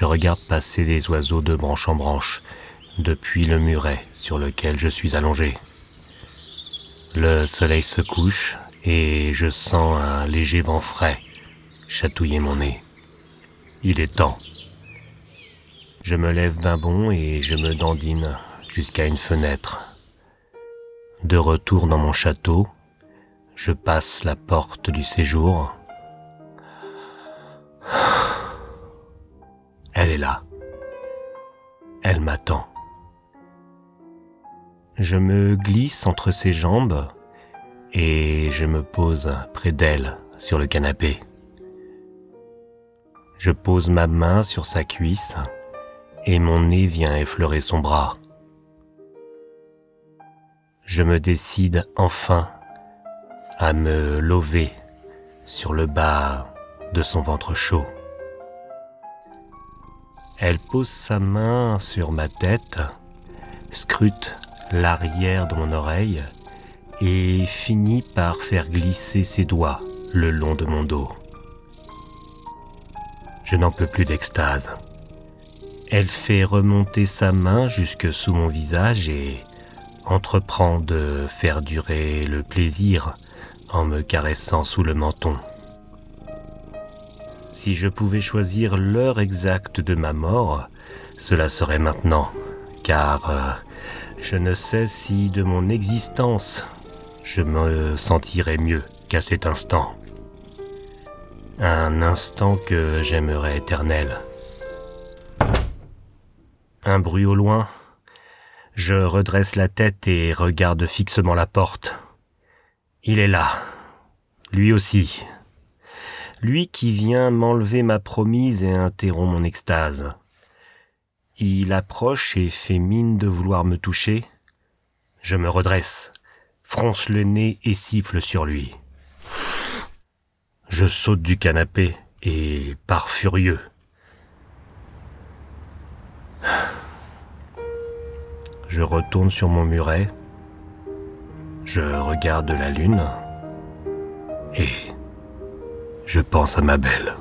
Je regarde passer les oiseaux de branche en branche depuis le muret sur lequel je suis allongé. Le soleil se couche et je sens un léger vent frais chatouiller mon nez. Il est temps. Je me lève d'un bond et je me dandine jusqu'à une fenêtre. De retour dans mon château, je passe la porte du séjour. Elle m'attend. Je me glisse entre ses jambes et je me pose près d'elle sur le canapé. Je pose ma main sur sa cuisse et mon nez vient effleurer son bras. Je me décide enfin à me lever sur le bas de son ventre chaud. Elle pose sa main sur ma tête, scrute l'arrière de mon oreille et finit par faire glisser ses doigts le long de mon dos. Je n'en peux plus d'extase. Elle fait remonter sa main jusque sous mon visage et entreprend de faire durer le plaisir en me caressant sous le menton. Si je pouvais choisir l'heure exacte de ma mort, cela serait maintenant, car euh, je ne sais si de mon existence je me sentirais mieux qu'à cet instant. Un instant que j'aimerais éternel. Un bruit au loin. Je redresse la tête et regarde fixement la porte. Il est là. Lui aussi. Lui qui vient m'enlever ma promise et interrompt mon extase. Il approche et fait mine de vouloir me toucher. Je me redresse, fronce le nez et siffle sur lui. Je saute du canapé et pars furieux. Je retourne sur mon muret, je regarde la lune et je pense à ma belle.